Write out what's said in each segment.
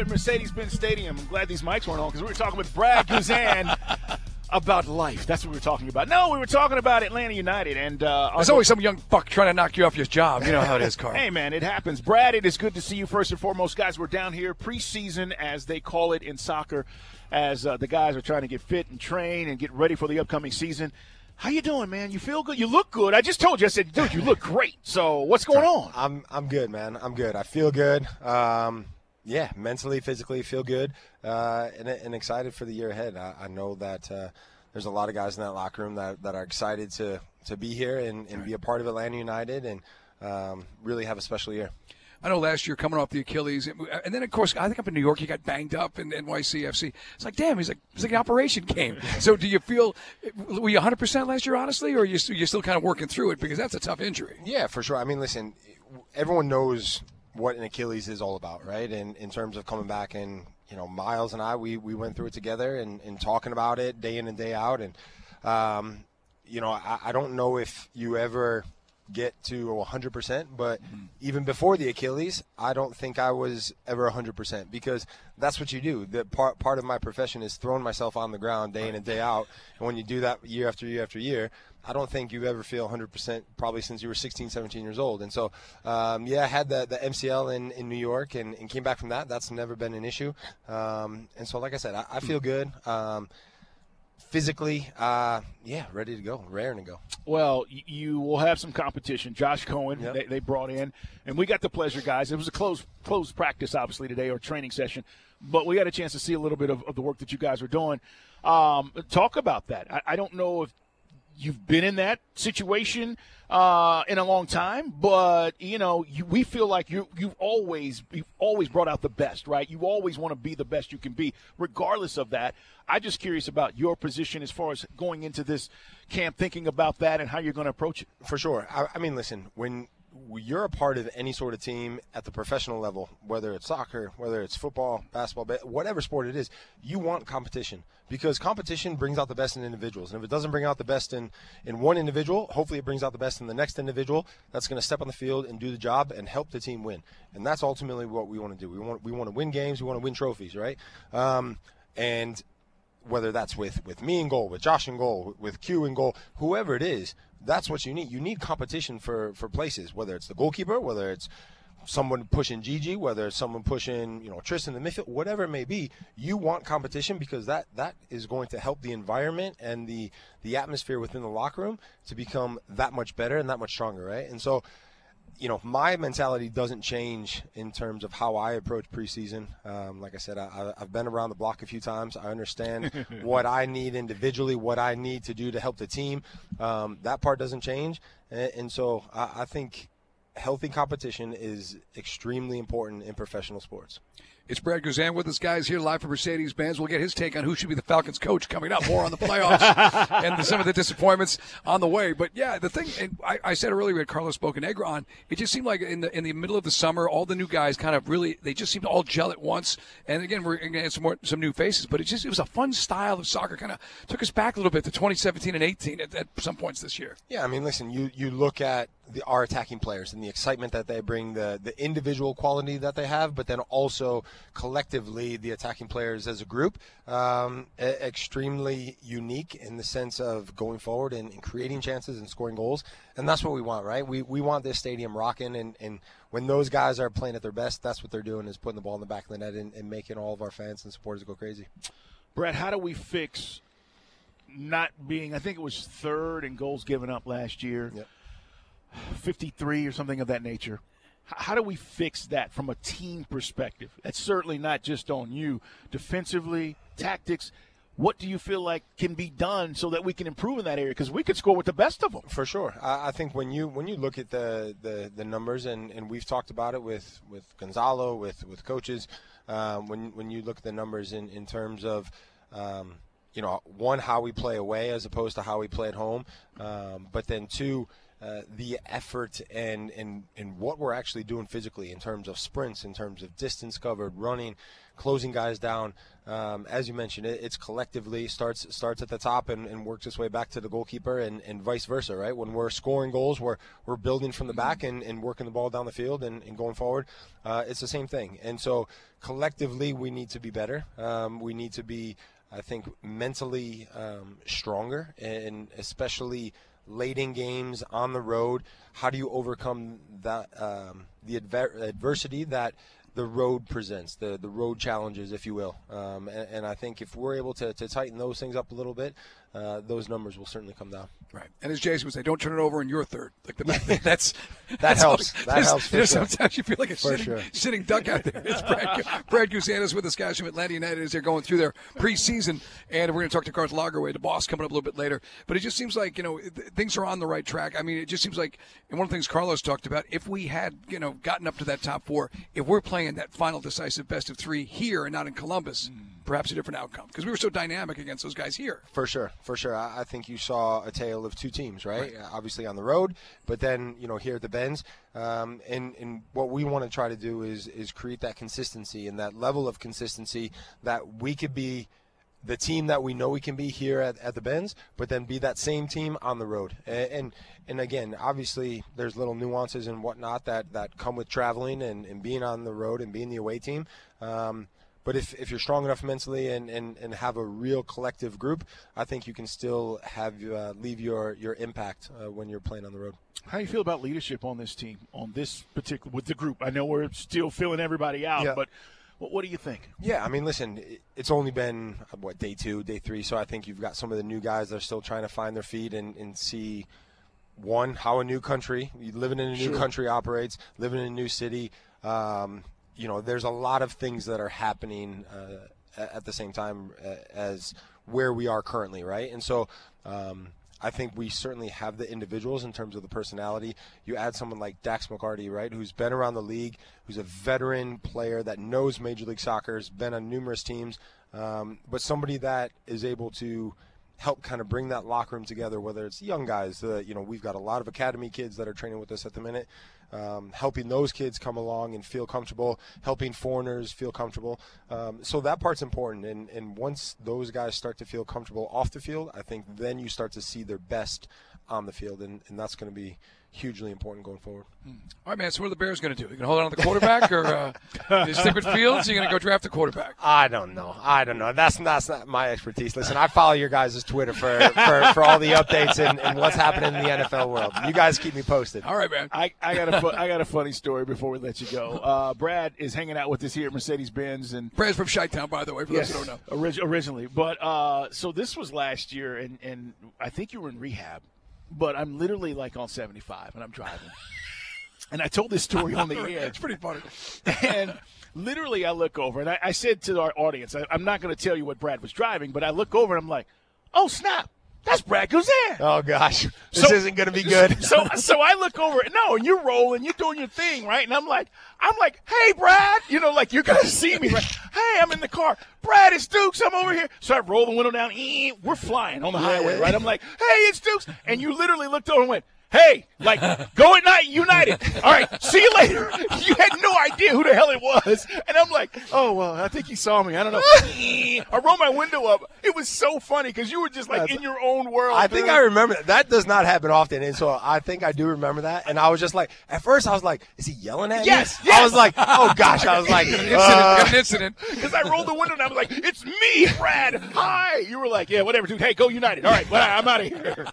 Live at Mercedes-Benz Stadium. I'm glad these mics weren't on because we were talking with Brad Guzan about life. That's what we were talking about. No, we were talking about Atlanta United, and uh, There's always some young fuck trying to knock you off your job. You know how it is, Carl. Hey, man, it happens. Brad, it is good to see you first and foremost. Guys, we're down here preseason, as they call it in soccer, as uh, the guys are trying to get fit and train and get ready for the upcoming season. How you doing, man? You feel good? You look good. I just told you. I said, dude, you look great. So what's going on? I'm I'm good, man. I'm good. I feel good. Um, yeah, mentally, physically, feel good, uh, and, and excited for the year ahead. I, I know that uh, there's a lot of guys in that locker room that, that are excited to to be here and, and be a part of Atlanta United and um, really have a special year. I know last year coming off the Achilles, and then of course I think up in New York he got banged up in NYCFC. It's like damn, he's like it's like an operation game. So do you feel were you 100 percent last year, honestly, or are you you're still kind of working through it because that's a tough injury? Yeah, for sure. I mean, listen, everyone knows what an Achilles is all about, right? And in terms of coming back and you know, Miles and I, we, we went through it together and, and talking about it day in and day out. And, um, you know, I, I don't know if you ever get to 100%, but mm-hmm. even before the Achilles, I don't think I was ever 100% because that's what you do. The part, part of my profession is throwing myself on the ground day in and day out. And when you do that year after year after year, I don't think you ever feel 100% probably since you were 16, 17 years old. And so, um, yeah, I had the, the MCL in, in New York and, and came back from that. That's never been an issue. Um, and so, like I said, I, I feel good. Um, physically, uh, yeah, ready to go, raring to go. Well, you will have some competition. Josh Cohen, yep. they, they, brought in, and we got the pleasure, guys. It was a closed closed practice, obviously today, or training session, but we got a chance to see a little bit of, of the work that you guys are doing. Um, talk about that. I, I don't know if you've been in that situation uh, in a long time, but you know you, we feel like you you've always you've always brought out the best, right? You always want to be the best you can be, regardless of that. I'm just curious about your position as far as going into this camp, thinking about that and how you're going to approach it. For sure. I, I mean, listen, when you're a part of any sort of team at the professional level, whether it's soccer, whether it's football, basketball, whatever sport it is, you want competition because competition brings out the best in individuals. And if it doesn't bring out the best in, in one individual, hopefully it brings out the best in the next individual that's going to step on the field and do the job and help the team win. And that's ultimately what we want to do. We want we want to win games. We want to win trophies, right? Um, and whether that's with, with me in goal, with Josh in goal, with Q in goal, whoever it is, that's what you need. You need competition for, for places, whether it's the goalkeeper, whether it's someone pushing Gigi, whether it's someone pushing, you know, Tristan the midfield, whatever it may be, you want competition because that that is going to help the environment and the the atmosphere within the locker room to become that much better and that much stronger, right? And so you know, my mentality doesn't change in terms of how I approach preseason. Um, like I said, I, have been around the block a few times. I understand what I need individually, what I need to do to help the team. Um, that part doesn't change. And, and so I, I think healthy competition is extremely important in professional sports. It's Brad Guzan with us, guys, here live from Mercedes Benz. We'll get his take on who should be the Falcons coach coming up. More on the playoffs and the, some of the disappointments on the way. But yeah, the thing I, I, said earlier, we had Carlos Bocanegra on. It just seemed like in the in the middle of the summer, all the new guys kind of really they just seemed to all gel at once. And again, we're going to get some more some new faces, but it just it was a fun style of soccer. Kind of took us back a little bit to 2017 and 18 at, at some points this year. Yeah, I mean, listen, you you look at the, our attacking players and the excitement that they bring, the the individual quality that they have, but then also collectively the attacking players as a group, um, extremely unique in the sense of going forward and, and, creating chances and scoring goals, and that's what we want, right? We we want this stadium rocking, and, and when those guys are playing at their best, that's what they're doing is putting the ball in the back of the net and, and making all of our fans and supporters go crazy. Brett, how do we fix not being? I think it was third in goals given up last year. Yep 53 or something of that nature. How do we fix that from a team perspective? That's certainly not just on you. Defensively, tactics, what do you feel like can be done so that we can improve in that area? Because we could score with the best of them. For sure, I, think when you when you look at the the, the numbers, and, and we've talked about it with with Gonzalo, with with coaches, um, when when you look at the numbers in in terms of um, you know one how we play away as opposed to how we play at home, um, but then two uh, the effort and, and, and what we're actually doing physically in terms of sprints, in terms of distance covered, running, closing guys down. Um, as you mentioned, it, it's collectively starts starts at the top and, and, works its way back to the goalkeeper and, and vice versa, right? When we're scoring goals, we're, we're building from the back and, and working the ball down the field and, and going forward. Uh, it's the same thing. And so collectively, we need to be better. Um, we need to be, I think, mentally um, stronger and especially – late in games on the road. How do you overcome that um, the adver- adversity that the road presents, the the road challenges, if you will. Um, and, and, I think if we're able to, to tighten those things up a little bit, uh, those numbers will certainly come down. Right. And as Jason would say, don't turn it over in your third. Like the that's that that's helps. That helps. You know, sure. Sometimes you feel like a sitting, sure. sitting, duck out there. It's Brad, Brad Guzan is with us, guys from Atlanta United as they're going through their preseason, and we're going to talk to Garth Lagerwey, the boss, coming up a little bit later. But it just seems like you know things are on the right track. I mean, it just seems like, and one of the things Carlos talked about, if we had you know gotten up to that top four, if we're playing that final decisive best of three here and not in Columbus. Mm perhaps a different outcome because we were so dynamic against those guys here. For sure, for sure. I, I think you saw a tale of two teams, right? right. Uh, obviously on the road, but then you know here at the Benz, um, and and what we want to try to do is is create that consistency and that level of consistency that we could be the team that we know we can be here at, at the Benz, but then be that same team on the road. And, and, and again, obviously, there's little nuances and whatnot that, that come with traveling and, and being on the road and being the away team. Um, but if, if you're strong enough mentally and, and, and have a real collective group, I think you can still have uh, leave your your impact uh, when you're playing on the road. How do you feel about leadership on this team, on this particular with the group? I know we're still filling everybody out, yeah. but what, what do you think? Yeah, I mean, listen, it's only been what day two, day three, so I think you've got some of the new guys that are still trying to find their feet and, and see one how a new country, living in a new sure. country operates, living in a new city. Um, you know, there's a lot of things that are happening uh, at the same time uh, as where we are currently, right? And so. Um, I think we certainly have the individuals in terms of the personality. You add someone like Dax McCarty, right, who's been around the league, who's a veteran player that knows Major League Soccer, has been on numerous teams, um, but somebody that is able to help kind of bring that locker room together. Whether it's young guys, uh, you know, we've got a lot of academy kids that are training with us at the minute um, helping those kids come along and feel comfortable, helping foreigners feel comfortable. Um, so that part's important. And, and once those guys start to feel comfortable off the field, I think then you start to see their best on the field, and, and that's going to be hugely important going forward. Hmm. All right, man. So what are the Bears going to do? You going to hold on to the quarterback, or uh, stick with Fields? Or you going to go draft a quarterback? I don't know. I don't know. That's that's not my expertise. Listen, I follow your guys' Twitter for, for, for all the updates and, and, what's happening in the NFL world. You guys keep me posted. All right, man. I, I got a I got a funny story before we let you go. Uh, Brad is hanging out with us here at Mercedes Benz, and Brad's from Chi-Town, by the way, for yes, those who don't know. Orig- originally, but uh, so this was last year, and and I think you were in rehab but I'm literally like on 75 and I'm driving. and I told this story on the air. It's pretty funny. and literally, I look over and I, I said to our audience, I, am not going to tell you what Brad was driving, but I look over and I'm like, oh, snap. That's Brad Guzan. Oh gosh, this so, isn't going to be good. So, so I look over. No, and you're rolling, you're doing your thing, right? And I'm like, I'm like, hey, Brad, you know, like you're gonna see me, right? hey, I'm in the car. Brad, it's Dukes. I'm over here. So I roll the window down. We're flying on the highway, right? I'm like, hey, it's Dukes, and you literally looked over and went, hey, like, go at night, United. All right, see you later. You had no idea who the hell it was. And I'm like, oh, well, I think he saw me. I don't know. I rolled my window up. It was so funny because you were just like in your own world. I think dude. I remember that. that. does not happen often. And so I think I do remember that. And I was just like, at first I was like, is he yelling at yes, me? Yes. I was like, oh gosh. I was like, an incident. Uh, an incident. Because I rolled the window and I was like, it's me, Brad. Hi. You were like, yeah, whatever, dude. Hey, go United. All right, well, I'm out of here.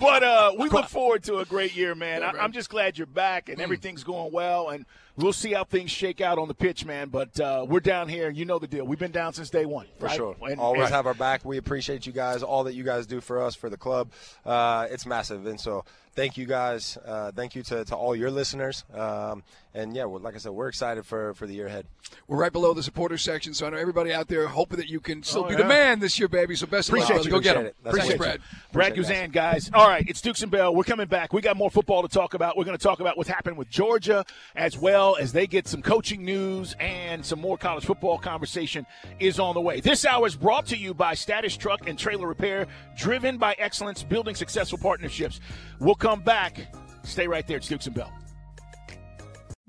But uh, we look forward to a great year, man. I, am just glad you're back and everything's going well. And we'll see how things shake out on the pitch, man. But uh, we're down here. You know the deal. We've been down since day one. For right? sure. And, Always and, have our back. We appreciate you guys, all that you guys do for us, for the club. Uh, it's massive. And so thank you guys. Uh, thank you to, to all your listeners. Um, and yeah, well, like I said, we're excited for, for the year ahead. We're right below the supporter section, so I know everybody out there hoping that you can still oh, be yeah. the man this year, baby. So best Appreciate of luck. Go get him. Appreciate Brad. Brad Guzan, guys. All right, it's Dukes and Bell. We're coming back. We got more football to talk about. We're going to talk about what's happened with Georgia as well as they get some coaching news and some more college football conversation is on the way. This hour is brought to you by Status Truck and Trailer Repair, driven by excellence, building successful partnerships. We'll come back. Stay right there. It's Dukes and Bell.